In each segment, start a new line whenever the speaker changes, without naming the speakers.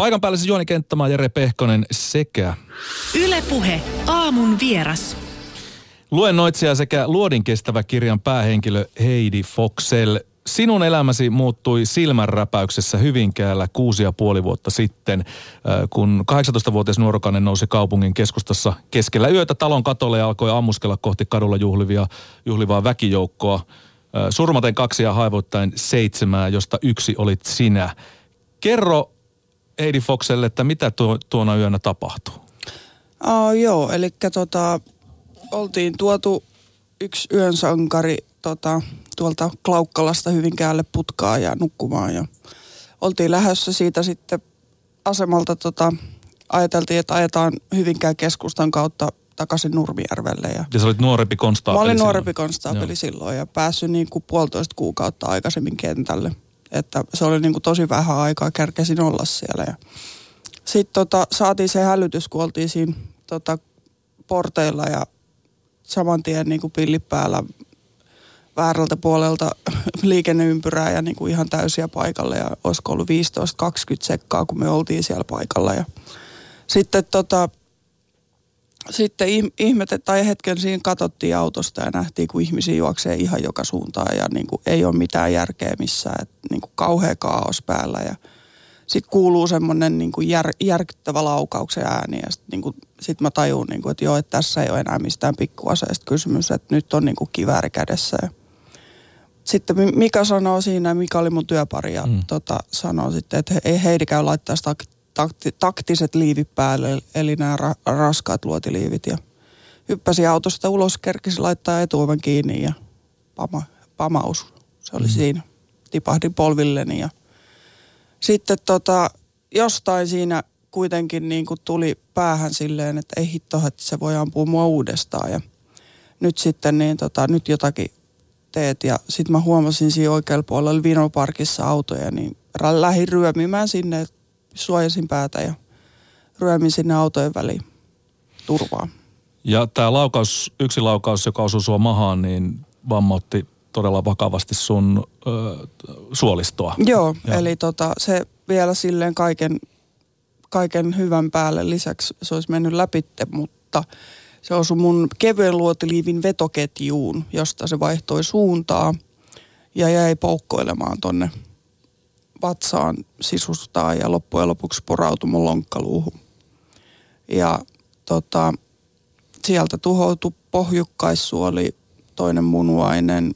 Paikan päällä siis Juoni Kenttämaa, Jere Pehkonen sekä...
Ylepuhe aamun vieras.
Luennoitsija sekä Luodin kestävä kirjan päähenkilö Heidi Foxell. Sinun elämäsi muuttui silmänräpäyksessä Hyvinkäällä kuusi ja puoli vuotta sitten, äh, kun 18-vuotias nuorokainen nousi kaupungin keskustassa keskellä yötä talon katolle ja alkoi ammuskella kohti kadulla juhlivia, juhlivaa väkijoukkoa. Äh, surmaten kaksi ja haivoittain seitsemää, josta yksi olit sinä. Kerro Heidi Foxelle, että mitä tuo, tuona yönä tapahtui?
Oh, joo, eli tota, oltiin tuotu yksi yön sankari tota, tuolta Klaukkalasta Hyvinkäälle putkaa ja nukkumaan. Ja oltiin lähdössä siitä sitten asemalta, tota, ajateltiin, että ajetaan Hyvinkään keskustan kautta takaisin Nurmijärvelle. Ja,
ja sä olit nuorempi konstaapeli
Mä olin nuorempi konstaapeli silloin ja päässyt niin kuin puolitoista kuukautta aikaisemmin kentälle. Että se oli niin kuin tosi vähän aikaa, kärkesin olla siellä. Ja sitten tota, saatiin se hälytys, kun oltiin siinä tota, porteilla ja saman tien niin kuin pilli päällä väärältä puolelta liikenneympyrää ja niin kuin ihan täysiä paikalle ja olisiko ollut 15-20 sekkaa, kun me oltiin siellä paikalla. Ja sitten tota, sitten ihmete, tai hetken siinä katsottiin autosta ja nähtiin, kun ihmisiä juoksee ihan joka suuntaan ja niin kuin ei ole mitään järkeä missään, että niin kuin kauhea kaos päällä ja sitten kuuluu semmoinen niin kuin jär, järkyttävä laukauksen ääni ja sitten niin sit mä tajun, niin kuin, että joo, että tässä ei ole enää mistään pikkuaseesta kysymys, että nyt on niin kuin kivääri kädessä ja sitten Mika sanoo siinä, Mika oli mun työpari ja mm. tota, sanoo sitten, että ei Heidi käy laittaa sitä takti, taktiset liivit päälle, eli nämä ra, raskaat luotiliivit. Ja hyppäsi autosta ulos, kerkisi laittaa etuoven kiinni ja pama, pamaus. Se oli mm. siinä. Tipahdin polvilleni ja sitten tota, jostain siinä kuitenkin niin kuin tuli päähän silleen, että ei hitto, että se voi ampua mua uudestaan. Ja nyt sitten niin tota, nyt jotakin teet. Ja sitten mä huomasin siinä oikealla puolella Vinoparkissa autoja, niin lähdin ryömimään sinne, että suojasin päätä ja ryömin sinne autojen väliin turvaa.
Ja tämä laukaus, yksi laukaus, joka osui sua mahaan, niin vammautti todella vakavasti sun ö, suolistoa.
Joo, ja. eli tota, se vielä silleen kaiken, kaiken hyvän päälle lisäksi se olisi mennyt läpitte, mutta se osui mun kevyen luotiliivin vetoketjuun, josta se vaihtoi suuntaa ja jäi poukkoilemaan tonne vatsaan sisustaa ja loppujen lopuksi porautui mun lonkkaluuhun. Ja tota, sieltä tuhoutui pohjukkaissuoli, toinen munuainen,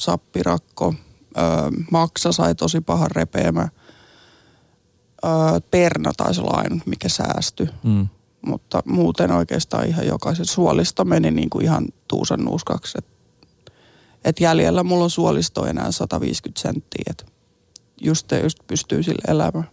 sappirakko, öö, maksa sai tosi pahan repeämä. Öö, perna taisi olla ainut, mikä säästyi. Mm. Mutta muuten oikeastaan ihan jokaisen suolisto meni niin kuin ihan tuusan nuuskaksi. Et, et jäljellä mulla on suolisto enää 150 senttiä. Et just, just pystyy sille elämään.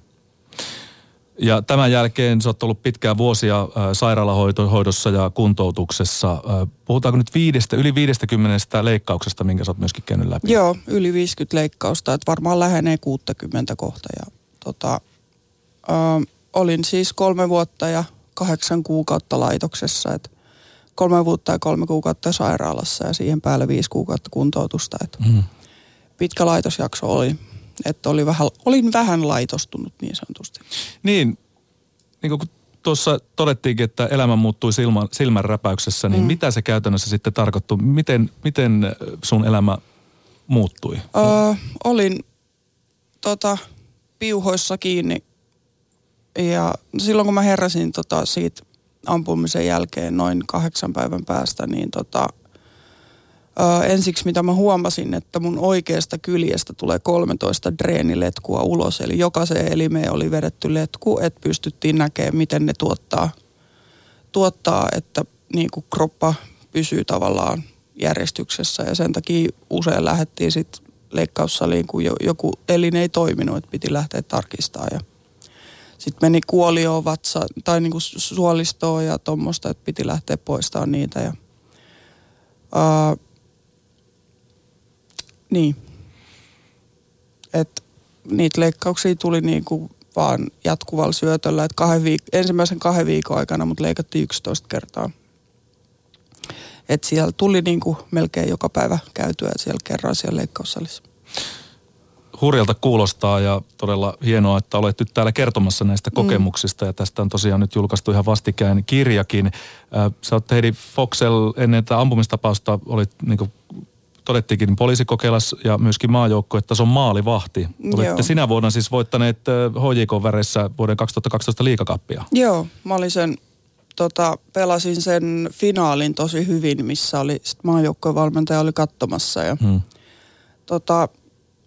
Ja tämän jälkeen sä oot ollut pitkään vuosia äh, sairaalahoidossa ja kuntoutuksessa. Äh, puhutaanko nyt viidestä, yli 50 leikkauksesta, minkä sä oot myöskin käynyt läpi?
Joo, yli 50 leikkausta, että varmaan lähenee 60 kohta. Ja, tota, äh, olin siis kolme vuotta ja kahdeksan kuukautta laitoksessa, että kolme vuotta ja kolme kuukautta sairaalassa ja siihen päälle viisi kuukautta kuntoutusta. Että mm. Pitkä laitosjakso oli että oli vähän, olin vähän laitostunut niin sanotusti.
Niin, niin kuin tuossa todettiinkin, että elämä muuttui silmän, silmän räpäyksessä, niin mm. mitä se käytännössä sitten tarkoittui? Miten, miten sun elämä muuttui?
Öö, olin tota, piuhoissa kiinni ja silloin kun mä heräsin tota, siitä ampumisen jälkeen noin kahdeksan päivän päästä, niin tota, Ö, ensiksi mitä mä huomasin, että mun oikeasta kyljestä tulee 13 dreeniletkua ulos. Eli jokaiseen elimeen oli vedetty letku, että pystyttiin näkemään, miten ne tuottaa, tuottaa että niin kuin kroppa pysyy tavallaan järjestyksessä. Ja sen takia usein lähdettiin sitten leikkaussaliin, kun joku elin ei toiminut, että piti lähteä tarkistamaan. Ja sitten meni kuolioon vatsa, tai niin kuin suolistoon ja tuommoista, että piti lähteä poistamaan niitä. Ja, ää, niin. Et niitä leikkauksia tuli niin kuin vaan jatkuvalla syötöllä. Et kahden viik- ensimmäisen kahden viikon aikana mut leikattiin 11 kertaa. Et siellä tuli niin kuin melkein joka päivä käytyä siellä kerran siellä leikkaussalissa.
hurjalta kuulostaa ja todella hienoa, että olet nyt täällä kertomassa näistä mm. kokemuksista ja tästä on tosiaan nyt julkaistu ihan vastikään kirjakin. Sä oot Heidi Foxel ennen tätä ampumistapausta olit niin todettiinkin poliisikokeilas ja myöskin maajoukko, että se on maalivahti. Olette sinä vuonna siis voittaneet HJK-väreissä vuoden 2012 liikakappia.
Joo, mä olin sen, tota, pelasin sen finaalin tosi hyvin, missä oli maajoukkojen valmentaja oli katsomassa ja hmm. tota,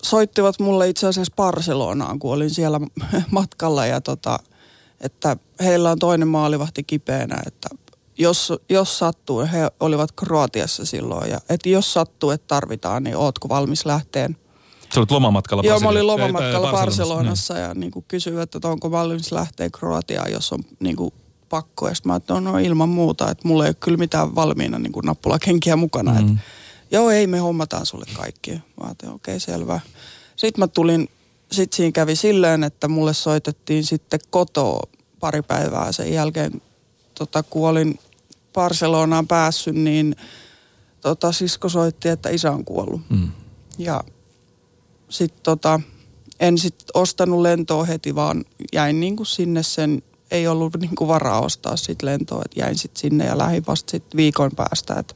soittivat mulle itse asiassa Barcelonaan, kun olin siellä matkalla ja tota, että heillä on toinen maalivahti kipeänä, että jos, jos sattuu, he olivat Kroatiassa silloin, ja että jos sattuu, että tarvitaan, niin ootko valmis lähteen?
Sä olit lomamatkalla
Joo, mä olin lomamatkalla Barcelonassa niin. ja niin kuin kysyivät, että onko valmis lähteä Kroatiaan, jos on niin kuin pakko. Ja sitten mä että no, no ilman muuta, että mulla ei ole kyllä mitään valmiina niin kuin nappulakenkiä mukana. Mm. Että, joo, ei, me hommataan sulle kaikki. Mä ajattelin, okei, okay, selvä. Sitten mä tulin, sitten siinä kävi silleen, että mulle soitettiin sitten kotoa pari päivää sen jälkeen, tota, kun olin Barcelonaan päässyt, niin tota, sisko soitti, että isä on kuollut. Mm. Ja sitten tota, en sitten ostanut lentoa heti, vaan jäin niin kuin sinne sen, ei ollut niin kuin varaa ostaa sitten lentoa, että jäin sitten sinne ja lähdin vasta sitten viikon päästä. Että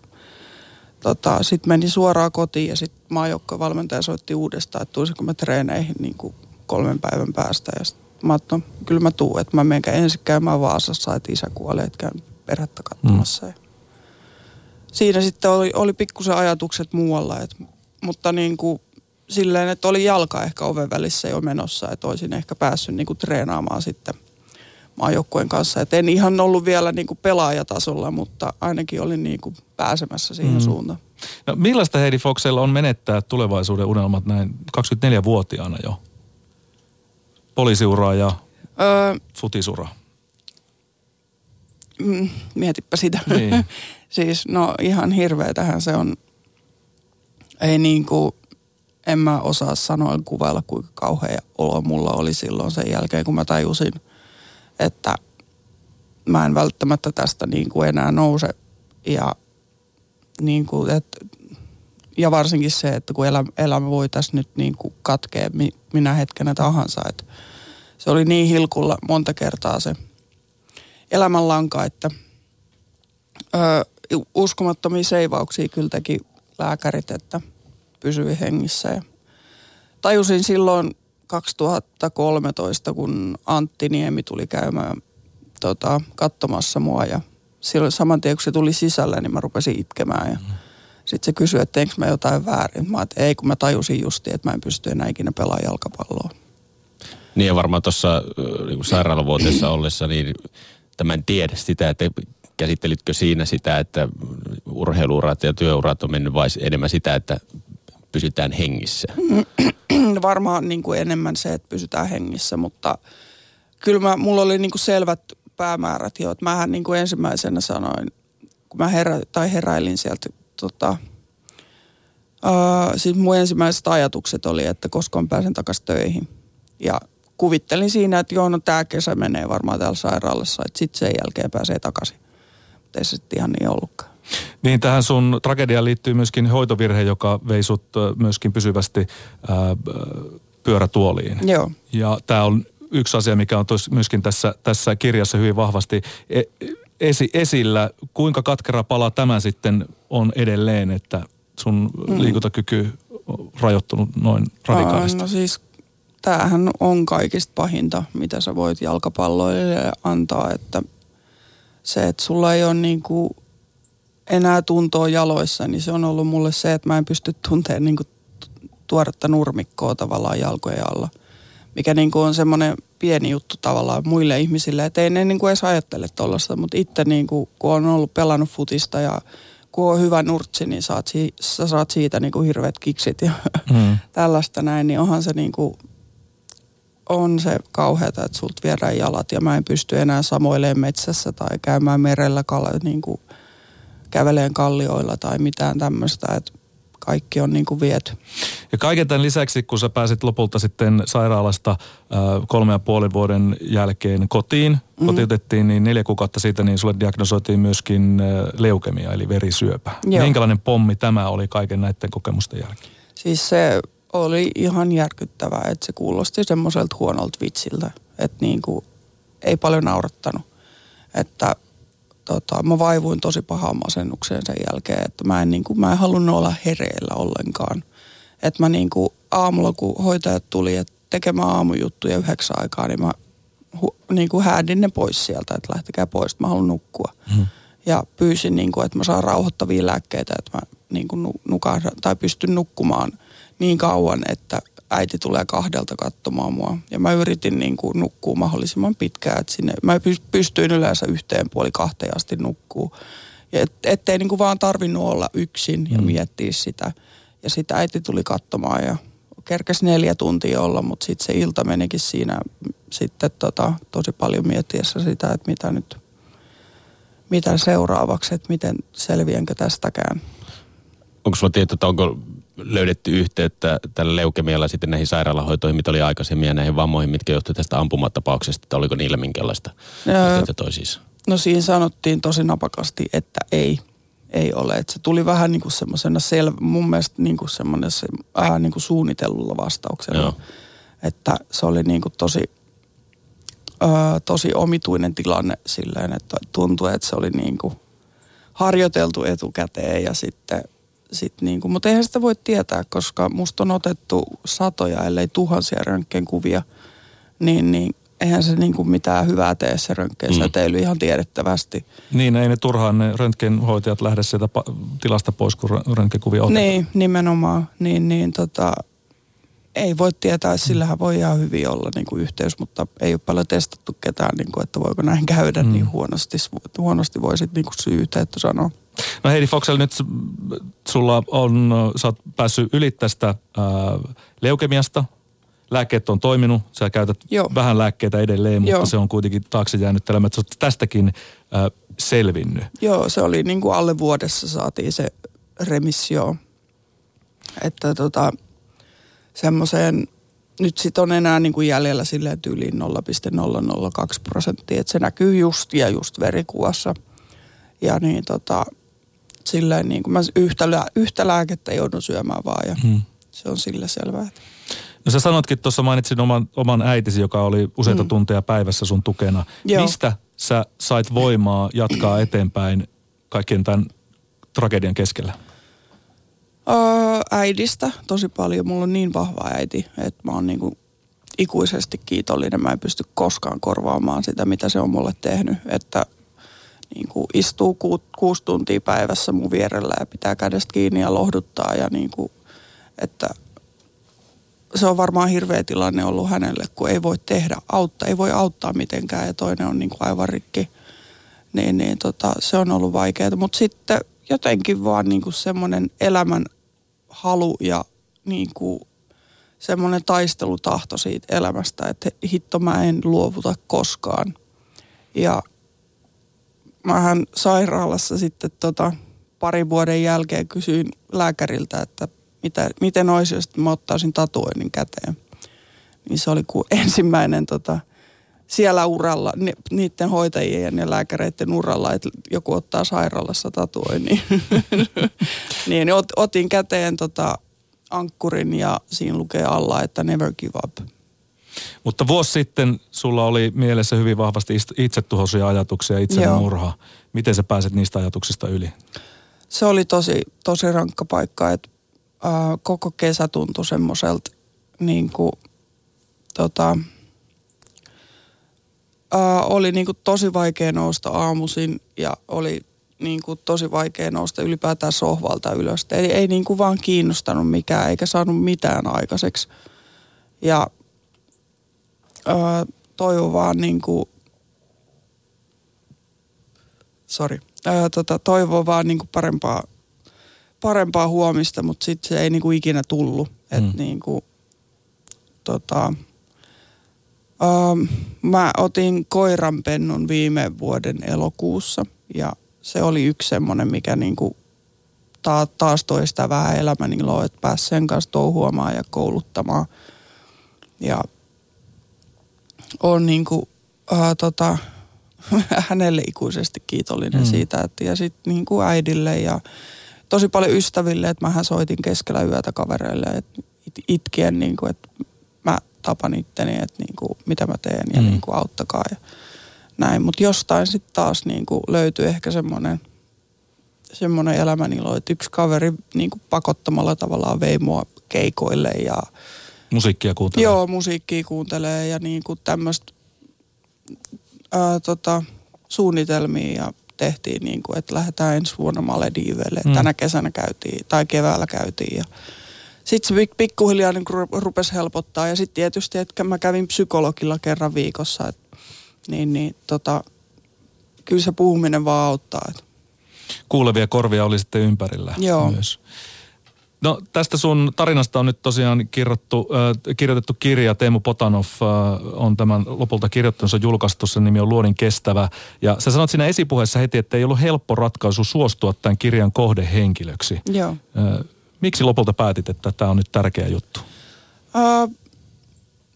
tota, sitten meni suoraan kotiin ja sitten maajoukkovalmentaja soitti uudestaan, että tulisinko mä treeneihin niin kuin kolmen päivän päästä. Ja sit mä ajattelin, no, kyllä mä tuun, että mä menen ensin käymään Vaasassa, että isä kuolee, että käyn perhettä katsomassa. Mm. Siinä sitten oli, oli pikkusen ajatukset muualla, et, mutta niin kuin silleen, että oli jalka ehkä oven välissä jo menossa, että olisin ehkä päässyt niin kuin treenaamaan sitten maajoukkueen kanssa. Et en ihan ollut vielä niin kuin pelaajatasolla, mutta ainakin olin niin kuin pääsemässä siihen mm. suuntaan.
No, millaista Heidi Foxella on menettää tulevaisuuden unelmat näin 24-vuotiaana jo? Poliisiuraa ja öö, futisura.
Mm, mietipä sitä. Niin. siis no ihan hirveetähän se on. Ei niin kuin, en mä osaa sanoa kuvailla kuinka kauhea olo mulla oli silloin sen jälkeen, kun mä tajusin, että mä en välttämättä tästä niin kuin enää nouse. Ja, niin kuin, että, ja varsinkin se, että kun elämä, elämä voi tässä nyt niin kuin katkea minä hetkenä tahansa. Että se oli niin hilkulla monta kertaa se – elämänlanka, että ö, uskomattomia seivauksia kyllä teki lääkärit, että pysyi hengissä. Ja tajusin silloin 2013, kun Antti Niemi tuli käymään tota, katsomassa mua ja silloin saman tien kun se tuli sisälle, niin mä rupesin itkemään ja mm. Sitten se kysyi, että teinkö mä jotain väärin. Mä että ei, kun mä tajusin justi, että mä en pysty enää ikinä pelaamaan jalkapalloa.
Niin ja varmaan tuossa niin sairaalavuoteessa ollessa, niin tämän tiedä sitä, että käsittelitkö siinä sitä, että urheiluurat ja työurat on mennyt vai enemmän sitä, että pysytään hengissä?
Varmaan niin kuin enemmän se, että pysytään hengissä, mutta kyllä mä, mulla oli niin kuin selvät päämäärät jo. Että mähän niin kuin ensimmäisenä sanoin, kun mä herä, tai heräilin sieltä, tota, uh, siis mun ensimmäiset ajatukset oli, että koska pääsen takaisin töihin. Ja kuvittelin siinä, että joo, no tämä kesä menee varmaan täällä sairaalassa, että sitten sen jälkeen pääsee takaisin. Mutta ei se sitten ihan niin ollutkaan.
Niin, tähän sun tragediaan liittyy myöskin hoitovirhe, joka vei sut myöskin pysyvästi ää, pyörätuoliin.
Joo.
Ja tämä on yksi asia, mikä on myöskin tässä, tässä kirjassa hyvin vahvasti e, esi, esillä. Kuinka katkera pala tämä sitten on edelleen, että sun mm. liikuntakyky on rajoittunut noin radikaalisti?
No siis tämähän on kaikista pahinta, mitä sä voit jalkapalloille antaa, että se, että sulla ei ole niin kuin enää tuntoa jaloissa, niin se on ollut mulle se, että mä en pysty tuntemaan niin kuin tuoretta nurmikkoa tavallaan jalkojen alla. Mikä niin kuin on semmoinen pieni juttu tavallaan muille ihmisille, että ei ne niin kuin edes ajattele tuollaista, mutta itse niin kuin, kun on ollut pelannut futista ja kun on hyvä nurtsi, niin saat, sä saat siitä niin kuin hirveät kiksit ja mm. tällaista näin, niin onhan se niin kuin on se kauheata, että sulta viedään jalat ja mä en pysty enää samoilleen metsässä tai käymään merellä kal- niin kuin käveleen kallioilla tai mitään tämmöistä, että kaikki on niin kuin viety.
Ja kaiken tämän lisäksi, kun sä pääsit lopulta sitten sairaalasta äh, kolme ja puolen vuoden jälkeen kotiin, mm-hmm. kotiutettiin, niin neljä kuukautta siitä, niin sulle diagnosoitiin myöskin äh, leukemia, eli verisyöpä. Joo. Minkälainen pommi tämä oli kaiken näiden kokemusten jälkeen?
Siis se oli ihan järkyttävää, että se kuulosti semmoiselta huonolta vitsiltä, että niin kuin ei paljon naurattanut. Että tota, mä vaivuin tosi pahaan masennukseen sen jälkeen, että mä en, niin kuin, mä en halunnut olla hereillä ollenkaan. Että mä niin kuin aamulla, kun hoitajat tuli että tekemään aamujuttuja yhdeksän aikaa, niin mä hu, niin kuin häädin ne pois sieltä, että lähtekää pois, että mä haluan nukkua. Hmm. Ja pyysin, niin kuin, että mä saan rauhoittavia lääkkeitä, että mä niin kuin nukaan, tai pystyn nukkumaan niin kauan, että äiti tulee kahdelta katsomaan mua. Ja mä yritin niin kuin nukkua mahdollisimman pitkään, että sinne, mä pystyin yleensä yhteen puoli kahteen asti nukkuu. Ja et, ettei niin kuin vaan tarvinnut olla yksin ja mm. miettiä sitä. Ja sitten äiti tuli katsomaan ja kerkesi neljä tuntia olla, mutta sitten se ilta menikin siinä sitten tota, tosi paljon miettiessä sitä, että mitä nyt, mitä seuraavaksi, että miten selviänkö tästäkään.
Onko sulla tieto, että onko löydetty yhteyttä tällä leukemialla sitten näihin sairaalahoitoihin, mitä oli aikaisemmin ja näihin vammoihin, mitkä johtuivat tästä ampumatapauksesta, että oliko niillä minkälaista yhteyttä toisiinsa?
No siinä sanottiin tosi napakasti, että ei, ei ole. Että se tuli vähän niin kuin semmoisena selvä, mun mielestä niin kuin semmoinen se, äh, niin kuin suunnitellulla vastauksella. Joo. Että se oli niin kuin tosi, äh, tosi omituinen tilanne silleen, että tuntui, että se oli niin kuin harjoiteltu etukäteen ja sitten – sit niin kuin, mutta eihän sitä voi tietää, koska musta on otettu satoja, ellei tuhansia röntgenkuvia, niin, niin eihän se niin kuin mitään hyvää tee se röntgensäteily mm. ihan tiedettävästi.
Niin, ei ne turhaan ne röntgenhoitajat lähde sieltä tilasta pois, kun röntgenkuvia otetaan.
Niin, nimenomaan. Niin, niin tota, ei voi tietää, sillähän voi ihan hyvin olla niin kuin yhteys, mutta ei ole paljon testattu ketään, niin kuin, että voiko näin käydä, mm. niin huonosti, huonosti voisit niin kuin syytä, että sanoa.
No Heidi Foxel, nyt sulla on, sä oot päässyt yli tästä ää, leukemiasta. Lääkkeet on toiminut, sä käytät Joo. vähän lääkkeitä edelleen, mutta Joo. se on kuitenkin taakse jäänyt elämä. Sä tästäkin ää, selvinnyt.
Joo, se oli niin kuin alle vuodessa saatiin se remissio. Että tota, semmoiseen, nyt sit on enää niin kuin jäljellä silleen tyyliin 0,002 prosenttia, että se näkyy just ja just verikuvassa. Ja niin tota, silleen niin kuin mä yhtä, yhtä lääkettä joudun syömään vaan ja hmm. se on sille selvää.
No sä sanotkin tuossa, mainitsin oman, oman äitisi, joka oli useita hmm. tunteja päivässä sun tukena. Joo. Mistä sä sait voimaa jatkaa eteenpäin kaikkien tämän tragedian keskellä?
Öö, äidistä tosi paljon. Mulla on niin vahva äiti, että mä oon niinku ikuisesti kiitollinen. Mä en pysty koskaan korvaamaan sitä, mitä se on mulle tehnyt. Että niin kuin istuu ku, kuusi tuntia päivässä mun vierellä ja pitää kädestä kiinni ja lohduttaa. Ja niin kuin, että se on varmaan hirveä tilanne ollut hänelle, kun ei voi tehdä auttaa, ei voi auttaa mitenkään ja toinen on niin kuin aivan rikki. Niin, niin tota, se on ollut vaikeaa, mutta sitten jotenkin vaan niin kuin semmoinen elämän halu ja niin kuin semmoinen taistelutahto siitä elämästä, että hitto mä en luovuta koskaan. Ja mähän sairaalassa sitten tota, parin vuoden jälkeen kysyin lääkäriltä, että mitä, miten olisi, jos mä ottaisin tatuoinnin käteen. Niin se oli kuin ensimmäinen tota, siellä uralla, ni, niiden hoitajien ja lääkäreiden uralla, että joku ottaa sairaalassa tatuoinnin. niin ot, otin käteen tota, ankkurin ja siinä lukee alla, että never give up.
Mutta vuosi sitten sulla oli mielessä hyvin vahvasti itsetuhoisia ajatuksia, itsemurha. Miten sä pääset niistä ajatuksista yli?
Se oli tosi, tosi rankka paikka, että äh, koko kesä tuntui semmoiselta niin kuin, tota, äh, oli niin kuin tosi vaikea nousta aamuisin ja oli niin kuin tosi vaikea nousta ylipäätään sohvalta ylös. Ei, ei niin kuin vaan kiinnostanut mikään eikä saanut mitään aikaiseksi. Ja äh, toivon vaan niin kuin, sorry, äh, tota, toivon vaan niin kuin parempaa, parempaa huomista, mutta sitten se ei niin kuin ikinä tullut. Mm. Et niin kuin, tota, Ähm, mä otin koiranpennun viime vuoden elokuussa ja se oli yksi semmoinen, mikä niinku ta- taas toi sitä vähän elämän iloa, että pääsi sen kanssa touhuamaan ja kouluttamaan. Ja on niinku, äh, tota, hänelle ikuisesti kiitollinen mm. siitä, että ja sitten niinku äidille ja tosi paljon ystäville, että mähän soitin keskellä yötä kavereille, että it- itkien, niin kuin, että mä tapan itteni, että niin kuin, mitä mä teen ja
mm.
niin kuin, auttakaa ja näin. Mutta jostain sitten taas niin kuin, löytyy ehkä semmoinen semmoinen elämänilo, että yksi kaveri niin kuin pakottamalla tavallaan vei mua keikoille ja
Musiikkia kuuntelee.
Joo, musiikkia kuuntelee ja niin kuin tämmöistä tota, suunnitelmia ja tehtiin niin kuin, että lähdetään ensi vuonna Malediiveille.
Mm.
Tänä kesänä käytiin tai keväällä käytiin ja sitten se pik- pikkuhiljaa niin rupesi helpottaa ja sitten tietysti, että mä kävin psykologilla kerran viikossa, et, niin, niin tota, kyllä se puhuminen vaan auttaa. Et.
Kuulevia korvia oli sitten ympärillä
Joo.
myös. No tästä sun tarinasta on nyt tosiaan kirjoittu, äh, kirjoitettu kirja. Teemu Potanov äh, on tämän lopulta kirjoittanut, se on julkaistu, sen nimi on Luodin kestävä. Ja sä sanot siinä esipuheessa heti, että ei ollut helppo ratkaisu suostua tämän kirjan kohdehenkilöksi.
Joo.
Äh, miksi lopulta päätit, että tämä on nyt tärkeä juttu?
Uh,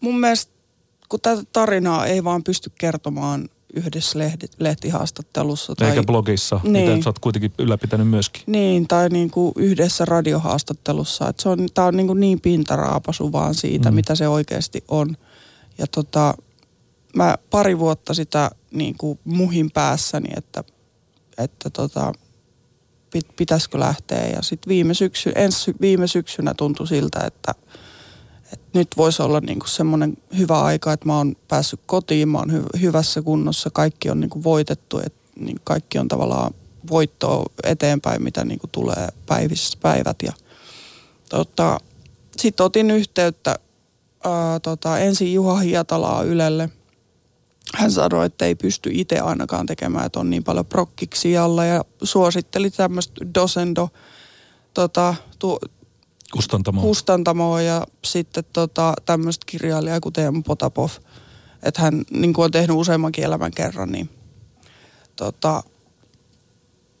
mun mielestä, kun tätä tarinaa ei vaan pysty kertomaan yhdessä lehti, lehtihaastattelussa. Tai,
Eikä blogissa,
Niin.
mitä sä oot kuitenkin ylläpitänyt myöskin.
Niin, tai niin kuin yhdessä radiohaastattelussa. Että se on, tää on niin, kuin niin pintaraapasu vaan siitä,
Mm.
mitä se oikeasti on. Ja tota, mä pari vuotta sitä niin kuin muhin päässäni, että, että tota, pit, pitäisikö lähteä. Ja sitten viime, syksy, ensi, viime syksynä tuntui siltä, että, että nyt voisi olla niin kuin semmoinen hyvä aika, että mä oon päässyt kotiin, mä oon hy, hyvässä kunnossa, kaikki on niin kuin voitettu, että niin kaikki on tavallaan voittoa eteenpäin, mitä niin kuin tulee päivissä päivät. Ja, tota, Sitten otin yhteyttä ää, tota, ensin Juha Hietalaa Ylelle. Hän sanoi, että ei pysty itse ainakaan tekemään, että on niin paljon prokkiksi alla ja suositteli tämmöistä Dosendo tota, tu,
Kustantamo.
kustantamoa ja sitten tota, tämmöistä kirjailijaa kuin Teemu Potapov. Että hän niin on tehnyt useammankin elämän kerran, niin tota,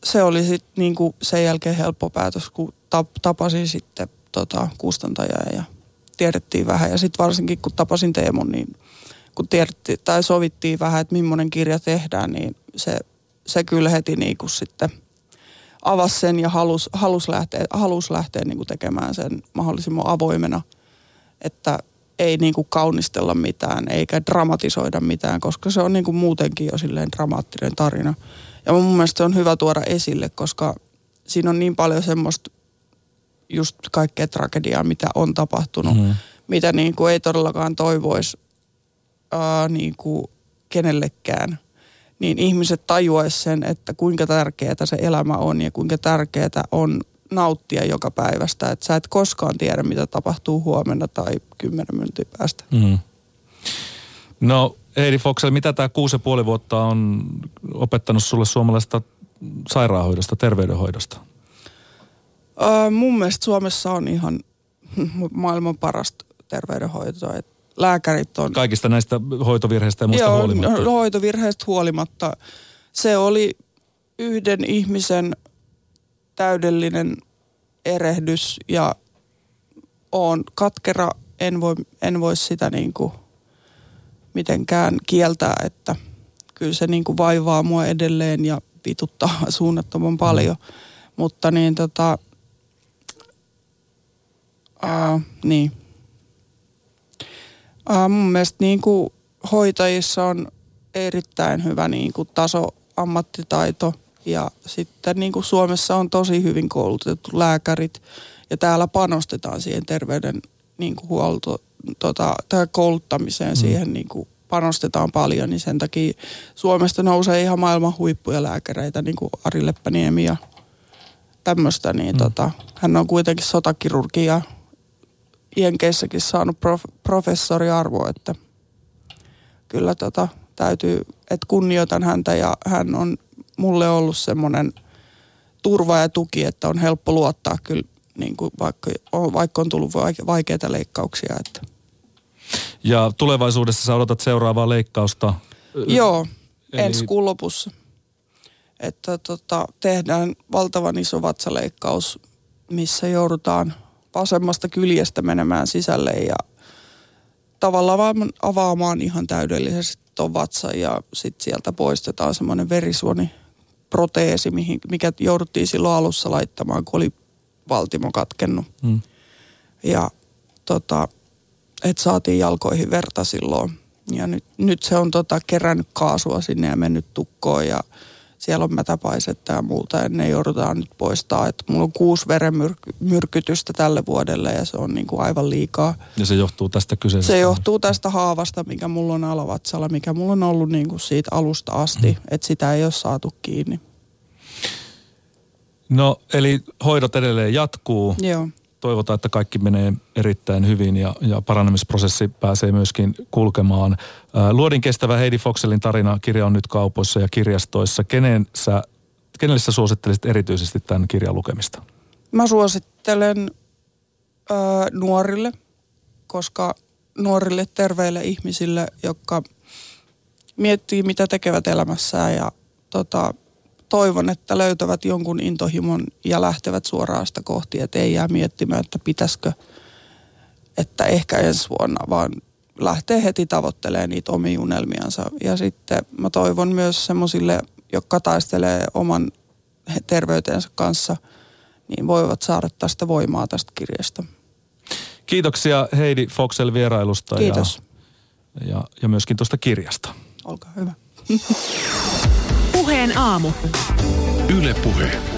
se oli sitten niin sen jälkeen helppo päätös, kun tap, tapasin sitten tota, kustantajaa ja tiedettiin vähän. Ja sitten varsinkin kun tapasin Teemun, niin kun tiedettiin, tai sovittiin vähän, että millainen kirja tehdään, niin se, se kyllä heti niin sitten avasi sen ja halusi halus lähteä, halus lähteä niin kuin tekemään sen mahdollisimman avoimena, että ei niin kuin kaunistella mitään eikä dramatisoida mitään, koska se on niin kuin muutenkin jo silleen dramaattinen tarina. Ja mun mielestä se on hyvä tuoda esille, koska siinä on niin paljon semmoista just kaikkea tragediaa, mitä on tapahtunut,
Mhm.
mitä niin kuin ei todellakaan toivoisi ää, niin kuin kenellekään. Niin ihmiset tajuaisi sen, että kuinka tärkeää se elämä on ja kuinka tärkeää on nauttia joka päivästä. Että sä et koskaan tiedä, mitä tapahtuu huomenna tai kymmenen minuutin päästä.
Mm. No Heidi Foxel, mitä tämä kuusi ja puoli vuotta on opettanut sulle suomalaista sairaanhoidosta, terveydenhoidosta?
Öö, mun mielestä Suomessa on ihan maailman parasta terveydenhoitoa. Et lääkärit on...
Kaikista näistä hoitovirheistä ja muista
Joo,
huolimatta.
no, hoitovirheistä huolimatta. Se oli yhden ihmisen täydellinen erehdys ja on katkera. En voi, en voi sitä niin kuin mitenkään kieltää, että kyllä se niin kuin vaivaa mua edelleen ja vituttaa suunnattoman paljon. Mutta niin tota, ää, niin. Ää, mun mielestä niin kuin hoitajissa on erittäin hyvä niin kuin taso, ammattitaito ja sitten niin kuin Suomessa on tosi hyvin koulutettu lääkärit ja täällä panostetaan siihen terveyden niin kuin huolto, tota, tai kouluttamiseen mm. siihen niin kuin panostetaan paljon, niin sen takia Suomesta nousee ihan maailman huippuja lääkäreitä, niin kuin Ari Leppäniemi ja tämmöistä, niin mm. tota, hän on kuitenkin sotakirurgi ja Jenkeissäkin saanut prof, professoriarvo, että kyllä tota, täytyy, että kunnioitan häntä ja hän on mulle ollut semmoinen turva ja tuki, että on helppo luottaa kyllä, niin kuin vaikka, on, vaikka on tullut vaike- vaikeita leikkauksia. Että.
Ja tulevaisuudessa sä odotat seuraavaa leikkausta.
Joo,
Eli-
ensi kuun lopussa. Että tota, tehdään valtavan iso vatsaleikkaus, missä joudutaan vasemmasta kyljestä menemään sisälle ja tavallaan vaan avaamaan ihan täydellisesti tuon vatsan ja sitten sieltä poistetaan semmoinen verisuoni proteesi, mihin, mikä jouduttiin silloin alussa laittamaan, kun oli valtimo katkennut.
Mm.
Ja tota, et saatiin jalkoihin verta silloin. Ja nyt, nyt se on tota, kerännyt kaasua sinne ja mennyt tukkoon ja siellä on mätäpaisetta ja muuta ja ne joudutaan nyt poistaa. Et mulla on kuusi verenmyrkytystä tälle vuodelle ja se on niinku aivan liikaa.
Ja se johtuu tästä kyseisestä?
Se johtuu tästä haavasta, mikä mulla on alavatsalla, mikä mulla on ollut niinku siitä alusta asti, hmm. että sitä ei ole saatu kiinni.
No eli hoidot edelleen jatkuu.
Joo.
Toivotaan, että kaikki menee erittäin hyvin ja, ja parannemisprosessi pääsee myöskin kulkemaan. Luodin kestävä Heidi Foxelin tarina kirja on nyt kaupoissa ja kirjastoissa. Kenen sä, kenelle sä suosittelisit erityisesti tämän kirjan lukemista?
Mä suosittelen ö, nuorille, koska nuorille terveille ihmisille, jotka miettii mitä tekevät elämässään ja tota, toivon, että löytävät jonkun intohimon ja lähtevät suoraan sitä kohti, että ei jää miettimään, että pitäisikö, että ehkä ensi vuonna, vaan lähtee heti tavoittelemaan niitä omia unelmiansa. Ja sitten mä toivon myös semmoisille, jotka taistelee oman terveytensä kanssa, niin voivat saada tästä voimaa tästä kirjasta.
Kiitoksia Heidi Foxel vierailusta
Kiitos.
Ja, ja, ja myöskin tuosta kirjasta.
Olkaa hyvä.
Puheen aamu.
Yle Puhe.